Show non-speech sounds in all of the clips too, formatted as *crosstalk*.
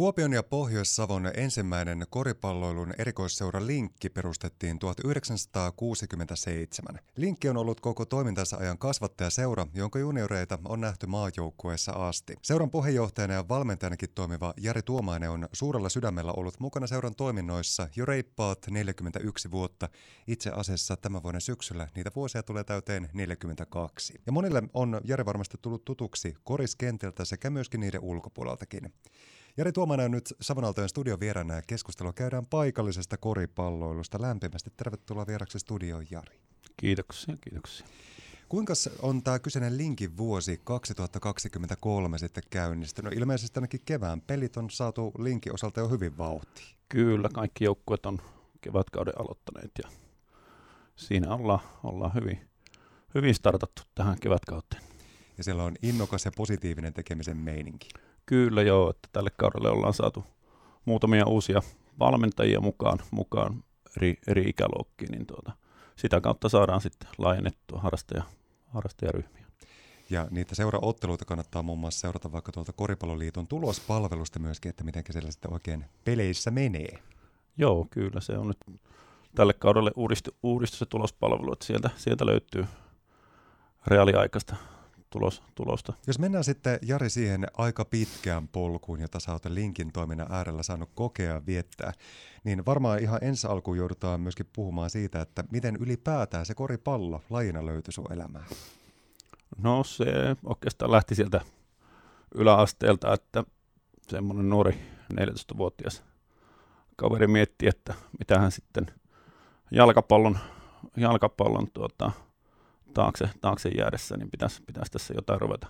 Kuopion ja Pohjois-Savon ensimmäinen koripalloilun erikoisseura Linkki perustettiin 1967. Linkki on ollut koko toimintansa ajan kasvattajaseura, jonka junioreita on nähty maajoukkueessa asti. Seuran puheenjohtajana ja valmentajanakin toimiva Jari Tuomainen on suurella sydämellä ollut mukana seuran toiminnoissa jo reippaat 41 vuotta. Itse asiassa tämän vuoden syksyllä niitä vuosia tulee täyteen 42. Ja monille on Jari varmasti tullut tutuksi koriskentiltä sekä myöskin niiden ulkopuoleltakin. Jari Tuomainen on nyt Savonaltojen studion vieraana ja keskustelua käydään paikallisesta koripalloilusta. Lämpimästi tervetuloa vieraksi studioon, Jari. Kiitoksia, kiitoksia. Kuinka on tämä kyseinen linkin vuosi 2023 sitten käynnistynyt? Ilmeisesti ainakin kevään pelit on saatu linkin osalta jo hyvin vauhtiin. Kyllä, kaikki joukkueet on kevätkauden aloittaneet ja siinä ollaan, ollaan hyvin, hyvin startattu tähän kevätkauteen. Ja siellä on innokas ja positiivinen tekemisen meininki. Kyllä joo, että tälle kaudelle ollaan saatu muutamia uusia valmentajia mukaan, mukaan eri, eri ikäluokkiin, niin tuota, sitä kautta saadaan sitten laajennettua harrastaja, harrastajaryhmiä. Ja niitä seuraotteluita kannattaa muun muassa seurata vaikka tuolta Koripalloliiton tulospalvelusta myöskin, että miten siellä sitten oikein peleissä menee. Joo, kyllä se on nyt tälle kaudelle uudistu, uudistu se tulospalvelu, että sieltä, sieltä löytyy reaaliaikaista tulos, tulosta. Jos mennään sitten Jari siihen aika pitkään polkuun, jota sä oot linkin toiminnan äärellä saanut kokea ja viettää, niin varmaan ihan ensi alkuun joudutaan myöskin puhumaan siitä, että miten ylipäätään se koripallo lajina löytyi sun elämään. No se oikeastaan lähti sieltä yläasteelta, että semmoinen nuori 14-vuotias kaveri mietti, että mitä hän sitten jalkapallon, jalkapallon tuota, taakse, taakse jäädessä, niin pitäisi, pitäisi tässä jotain ruveta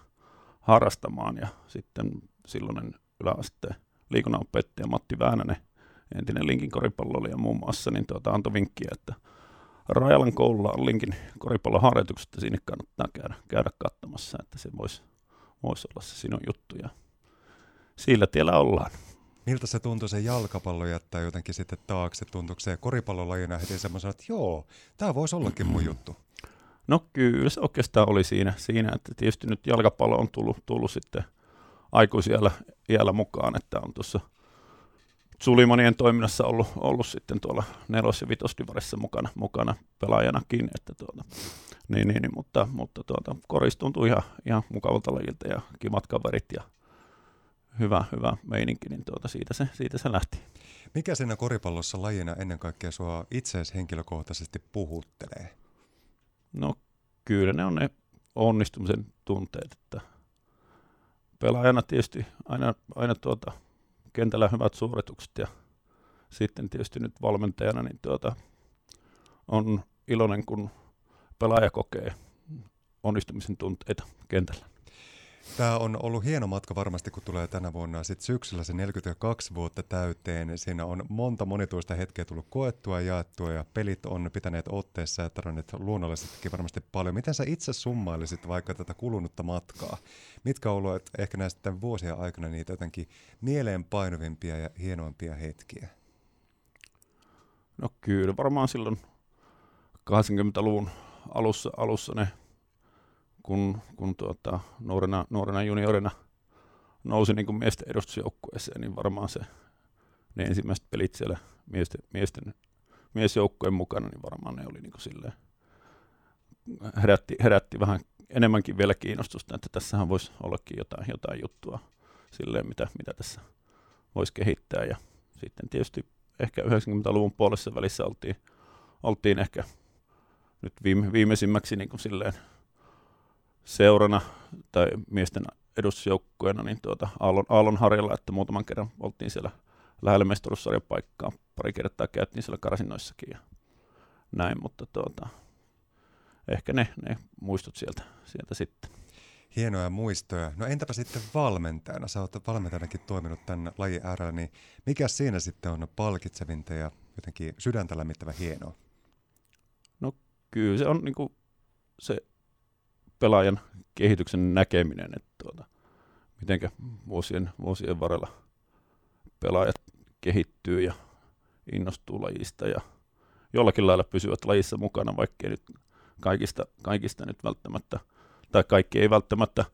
harrastamaan. Ja sitten silloinen yläasteen liikunnanopettaja Matti Väänänen, entinen Linkin koripalloilija muun muassa, niin tuota, antoi vinkkiä, että Rajalan koululla on Linkin koripalloharjoitukset, ja sinne kannattaa käydä, käydä katsomassa, että se voisi vois olla se sinun juttu. Ja sillä tiellä ollaan. Miltä se tuntui se jalkapallo jättää jotenkin sitten taakse? Tuntuuko se koripallolajina heti semmoisen, että joo, tämä voisi ollakin mun *clears throat* juttu? No kyllä se oikeastaan oli siinä, siinä että tietysti nyt jalkapallo on tullut, tullut sitten aikuisiellä iällä mukaan, että on tuossa Sulimonien toiminnassa ollut, ollut sitten tuolla nelos- ja vitosdivarissa mukana, mukana pelaajanakin, että tuota, niin, niin, niin, mutta, mutta tuota, koris tuntui ihan, ihan mukavalta lajilta ja kivat kaverit ja hyvä, hyvä meininki, niin tuota, siitä, se, siitä se lähti. Mikä siinä koripallossa lajina ennen kaikkea sua itseesi henkilökohtaisesti puhuttelee? No kyllä ne on ne onnistumisen tunteet, että pelaajana tietysti aina, aina tuota, kentällä hyvät suoritukset ja sitten tietysti nyt valmentajana niin tuota, on iloinen, kun pelaaja kokee onnistumisen tunteita kentällä. Tämä on ollut hieno matka varmasti, kun tulee tänä vuonna sitten syksyllä se 42 vuotta täyteen. Siinä on monta monituista hetkeä tullut koettua, jaettua ja pelit on pitäneet otteessa ja tarjonneet luonnollisestikin varmasti paljon. Miten sä itse summailisit vaikka tätä kulunutta matkaa? Mitkä ollut ehkä näistä vuosien aikana niitä jotenkin mieleenpainuvimpia ja hienoimpia hetkiä? No kyllä, varmaan silloin 80-luvun alussa, alussa ne kun, kun tuota, nuorena, nuorena juniorina nousi niin miesten edustusjoukkueeseen, niin varmaan se, ne ensimmäiset pelit siellä miesten, miesten miesjoukkueen mukana, niin varmaan ne oli niin kuin silleen, herätti, herätti vähän enemmänkin vielä kiinnostusta, että tässähän voisi ollakin jotain, jotain juttua silleen, mitä, mitä tässä voisi kehittää. Ja sitten tietysti ehkä 90-luvun puolessa välissä oltiin, oltiin ehkä nyt viime, viimeisimmäksi niin kuin silleen seurana tai miesten edustusjoukkueena niin tuota, Aallon, Aallon harjalla, että muutaman kerran oltiin siellä lähellä mestaruussarjan paikkaa. Pari kertaa käytiin siellä karsinnoissakin ja näin, mutta tuota, ehkä ne, ne muistut sieltä, sieltä sitten. Hienoja muistoja. No entäpä sitten valmentajana? Sä oot valmentajanakin toiminut tämän lajin äärellä, niin mikä siinä sitten on palkitsevinta ja jotenkin sydäntä lämmittävä hienoa? No kyllä se on niin kuin se pelaajan kehityksen näkeminen, että tuota, miten vuosien, vuosien varrella pelaajat kehittyy ja innostuu lajista ja jollakin lailla pysyvät lajissa mukana, vaikkei nyt kaikista, kaikista nyt välttämättä, tai kaikki ei välttämättä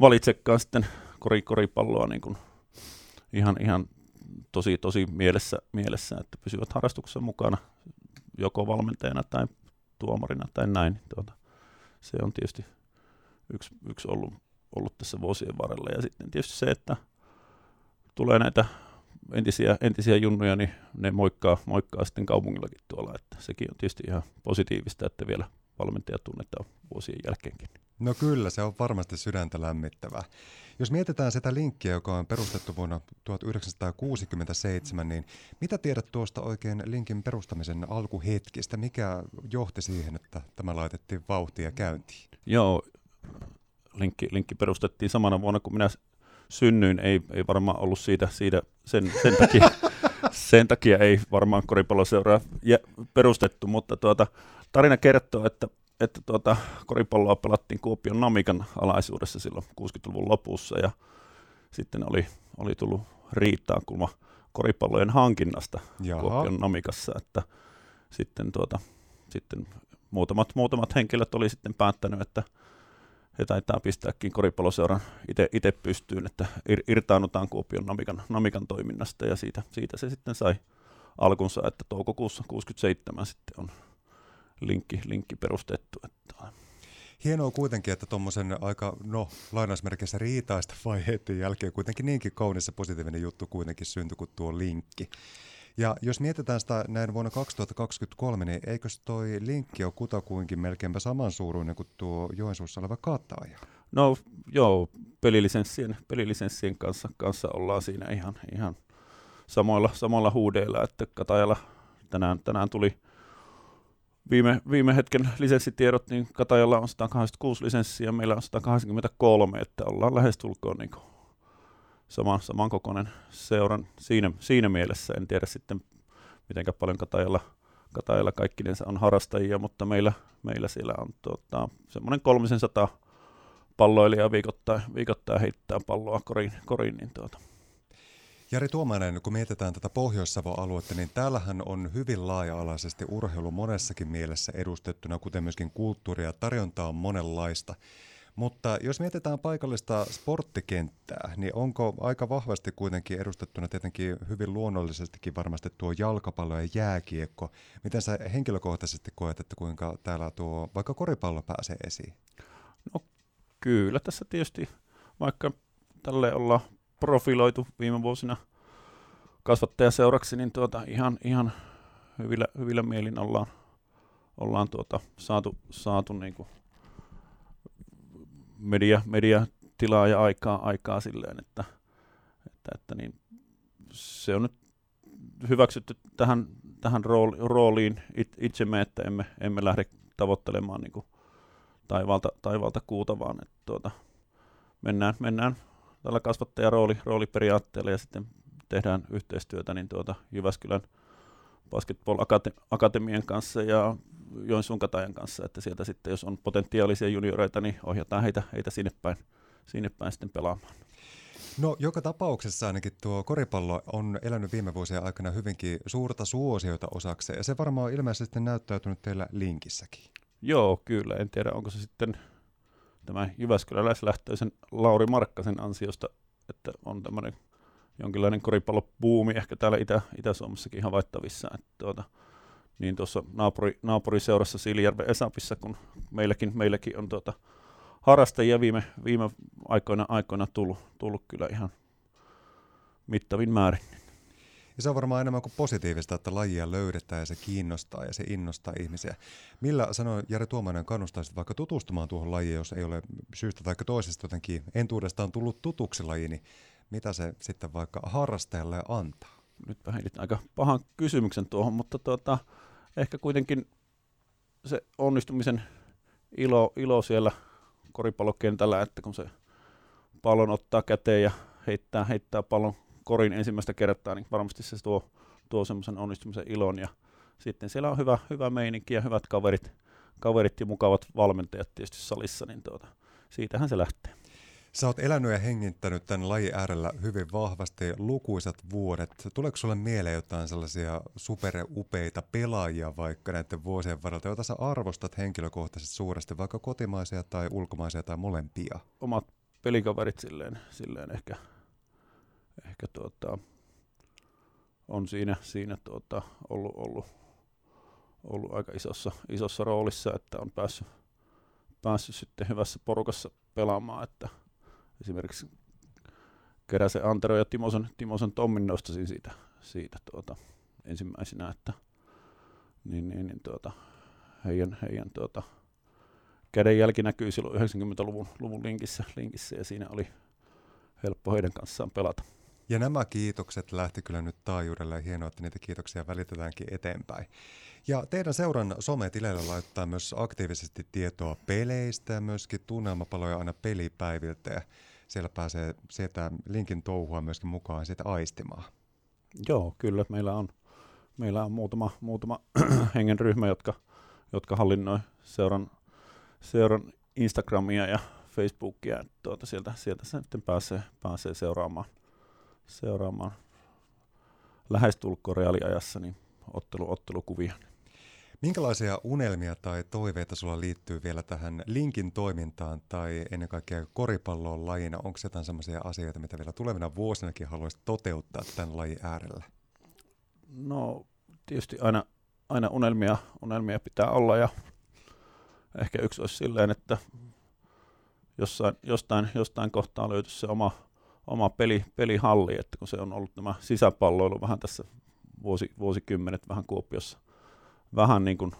valitsekaan sitten kori, koripalloa niin kuin ihan, ihan tosi, tosi mielessä, mielessä, että pysyvät harrastuksessa mukana joko valmentajana tai tuomarina tai näin. Tuota, se on tietysti yksi, yksi ollut, ollut tässä vuosien varrella. Ja sitten tietysti se, että tulee näitä entisiä, entisiä junnuja, niin ne moikkaa, moikkaa sitten kaupungillakin tuolla. Että sekin on tietysti ihan positiivista, että vielä valmentaja tunnetaan vuosien jälkeenkin. No kyllä, se on varmasti sydäntä lämmittävää. Jos mietitään sitä linkkiä, joka on perustettu vuonna 1967, niin mitä tiedät tuosta oikein linkin perustamisen alkuhetkistä? Mikä johti siihen, että tämä laitettiin vauhtia käyntiin? Joo, linkki, linkki perustettiin samana vuonna, kun minä synnyin. Ei, ei varmaan ollut siitä, siitä sen, sen, takia, *laughs* sen takia ei varmaan koripalloseuraa perustettu, mutta tuota, tarina kertoo, että että tuota, koripalloa pelattiin Kuopion Namikan alaisuudessa silloin 60-luvun lopussa ja sitten oli, oli tullut riitaa kulma koripallojen hankinnasta Jaha. Kuopion Namikassa, että sitten, tuota, sitten muutamat, muutamat henkilöt oli sitten päättänyt, että he taitaa pistääkin koripalloseuran itse pystyyn, että ir, irtaunutaan Kuopion Namikan, Namikan toiminnasta ja siitä, siitä se sitten sai alkunsa, että toukokuussa 67 sitten on linkki, linkki perustettu. Että. Hienoa kuitenkin, että tuommoisen aika, no lainausmerkeissä riitaista vaiheiden jälkeen kuitenkin niinkin kaunis ja positiivinen juttu kuitenkin syntyi kuin tuo linkki. Ja jos mietitään sitä näin vuonna 2023, niin eikö toi linkki ole kutakuinkin melkeinpä samansuuruinen kuin tuo Joensuussa oleva Kataja? No joo, pelilisenssien, pelilisenssien kanssa, kanssa ollaan siinä ihan, ihan samoilla, samoilla huudeilla, että Katajalla tänään, tänään tuli viime, viime hetken lisenssitiedot, niin Katajalla on 186 lisenssiä, meillä on 183, että ollaan lähestulkoon niin sama, samankokoinen seuran siinä, siinä mielessä. En tiedä sitten, miten paljon Katajalla, Katajalla kaikkinensa on harrastajia, mutta meillä, meillä siellä on tuota, semmoinen 300 palloilijaa viikoittain, viikoittain heittää palloa koriin, koriin niin tuota, Jari Tuomainen, kun mietitään tätä Pohjois-Savon aluetta, niin täällähän on hyvin laaja-alaisesti urheilu monessakin mielessä edustettuna, kuten myöskin kulttuuria. Tarjontaa on monenlaista. Mutta jos mietitään paikallista sporttikenttää, niin onko aika vahvasti kuitenkin edustettuna tietenkin hyvin luonnollisestikin varmasti tuo jalkapallo ja jääkiekko. Miten sä henkilökohtaisesti koet, että kuinka täällä tuo vaikka koripallo pääsee esiin? No kyllä tässä tietysti, vaikka tälle ollaan profiloitu viime vuosina kasvattajaseuraksi, niin tuota, ihan, ihan hyvillä, hyvillä mielin ollaan, ollaan tuota, saatu, saatu niin kuin media, media tilaa ja aikaa, aikaa silleen, että, että, että niin se on nyt hyväksytty tähän, tähän rooli, rooliin it, itsemme, että emme, emme lähde tavoittelemaan niin kuin taivalta, taivalta kuuta, vaan että tuota, mennään, mennään tällä kasvattajan rooli, rooliperiaatteella ja sitten tehdään yhteistyötä niin tuota Jyväskylän Basketball Akatemian kanssa ja Joensuun Katajan kanssa, että sieltä sitten, jos on potentiaalisia junioreita, niin ohjataan heitä, heitä sinne, päin, sinne päin sitten pelaamaan. No joka tapauksessa ainakin tuo koripallo on elänyt viime vuosien aikana hyvinkin suurta suosiota osakseen, ja se varmaan on ilmeisesti näyttäytynyt teillä linkissäkin. Joo, kyllä. En tiedä, onko se sitten tämä Jyväskyläläislähtöisen Lauri Markkasen ansiosta, että on tämmöinen jonkinlainen koripallobuumi ehkä täällä Itä, Itä-Suomessakin ihan vaittavissa. Että tuota, niin tuossa naapuri, naapuriseurassa Siilijärven Esapissa, kun meilläkin, meilläkin on tuota, harrastajia viime, viime aikoina, aikoina tullut, tullut kyllä ihan mittavin määrin. Ja se on varmaan enemmän kuin positiivista, että lajia löydetään ja se kiinnostaa ja se innostaa ihmisiä. Millä sanoi Jari Tuomainen kannustaisit vaikka tutustumaan tuohon lajiin, jos ei ole syystä tai toisesta jotenkin entuudestaan tullut tutuksi laji, niin mitä se sitten vaikka harrastajalle antaa? Nyt heitit aika pahan kysymyksen tuohon, mutta tuota, ehkä kuitenkin se onnistumisen ilo, ilo siellä koripallokentällä, että kun se pallon ottaa käteen ja heittää, heittää pallon korin ensimmäistä kertaa, niin varmasti se tuo, tuo semmoisen onnistumisen ilon. Ja sitten siellä on hyvä, hyvä meininki ja hyvät kaverit, kaverit ja mukavat valmentajat tietysti salissa, niin tuota, siitähän se lähtee. Sä oot elänyt ja hengittänyt tämän lajin äärellä hyvin vahvasti lukuisat vuodet. Tuleeko sulle mieleen jotain sellaisia superupeita pelaajia vaikka näiden vuosien varrelta, joita sä arvostat henkilökohtaisesti suuresti, vaikka kotimaisia tai ulkomaisia tai molempia? Omat pelikaverit silleen, silleen ehkä ehkä tuota, on siinä, siinä tuota, ollut, ollut, ollut, aika isossa, isossa roolissa, että on päässyt, päässyt sitten hyvässä porukassa pelaamaan, että esimerkiksi Keräsen Antero ja Timosen, Timosen Tommin nostasin siitä, siitä tuota, ensimmäisenä, että niin, niin, niin tuota, heidän, heidän tuota, kädenjälki näkyy silloin 90-luvun luvun linkissä, linkissä ja siinä oli helppo heidän kanssaan pelata. Ja nämä kiitokset lähti kyllä nyt taajuudelle ja hienoa, että niitä kiitoksia välitetäänkin eteenpäin. Ja teidän seuran sometileillä laittaa myös aktiivisesti tietoa peleistä ja myöskin tunnelmapaloja aina pelipäiviltä. Ja siellä pääsee sieltä linkin touhua myöskin mukaan sitä aistimaan. Joo, kyllä. Meillä on, meillä on muutama, muutama *clears throat* hengen ryhmä, jotka, jotka hallinnoi seuran, seuran Instagramia ja Facebookia. Tuota, sieltä, sieltä sitten pääsee, pääsee seuraamaan, seuraamaan lähestulkoon reaaliajassa niin ottelu, ottelukuvia. Minkälaisia unelmia tai toiveita sulla liittyy vielä tähän linkin toimintaan tai ennen kaikkea koripalloon lajina? Onko jotain sellaisia asioita, mitä vielä tulevina vuosinakin haluaisit toteuttaa tämän lajin äärellä? No tietysti aina, aina unelmia, unelmia pitää olla ja ehkä yksi olisi silleen, että jossain, jostain, jostain kohtaa löytyisi se oma, oma peli, pelihalli, että kun se on ollut tämä sisäpalloilu vähän tässä vuosi, vuosikymmenet vähän Kuopiossa vähän niin kuin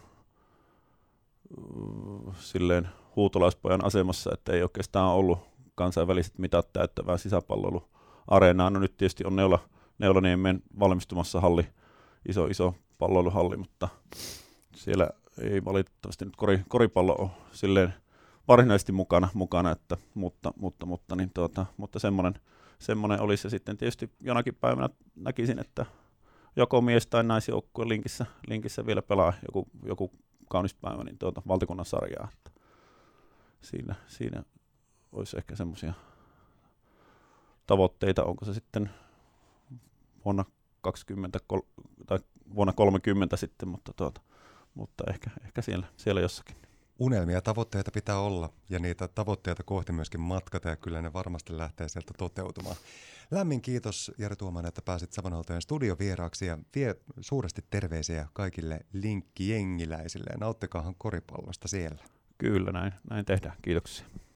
silleen huutolaispojan asemassa, että ei oikeastaan ollut kansainväliset mitat täyttävää sisäpalloiluareenaa. No nyt tietysti on Neula, Neulaniemen valmistumassa halli, iso iso palloiluhalli, mutta siellä ei valitettavasti nyt kori, koripallo ole silleen varsinaisesti mukana, mukana että, mutta, mutta, mutta, niin tuota, mutta semmoinen, semmoinen olisi. Ja sitten tietysti jonakin päivänä näkisin, että joko mies- tai naisjoukkue linkissä, linkissä vielä pelaa joku, joku kaunis päivä niin tuota, valtakunnan sarjaa. Että siinä, siinä olisi ehkä semmoisia tavoitteita, onko se sitten vuonna 20 tai vuonna 30 sitten, mutta, tuota, mutta ehkä, ehkä siellä, siellä jossakin. Unelmia ja tavoitteita pitää olla ja niitä tavoitteita kohti myöskin matkata ja kyllä ne varmasti lähtee sieltä toteutumaan. Lämmin kiitos Jari Tuomainen, että pääsit Savonaltojen studiovieraaksi ja vie suuresti terveisiä kaikille linkkijengiläisille. Nauttikaahan koripallosta siellä. Kyllä, näin, näin tehdään. Kiitoksia.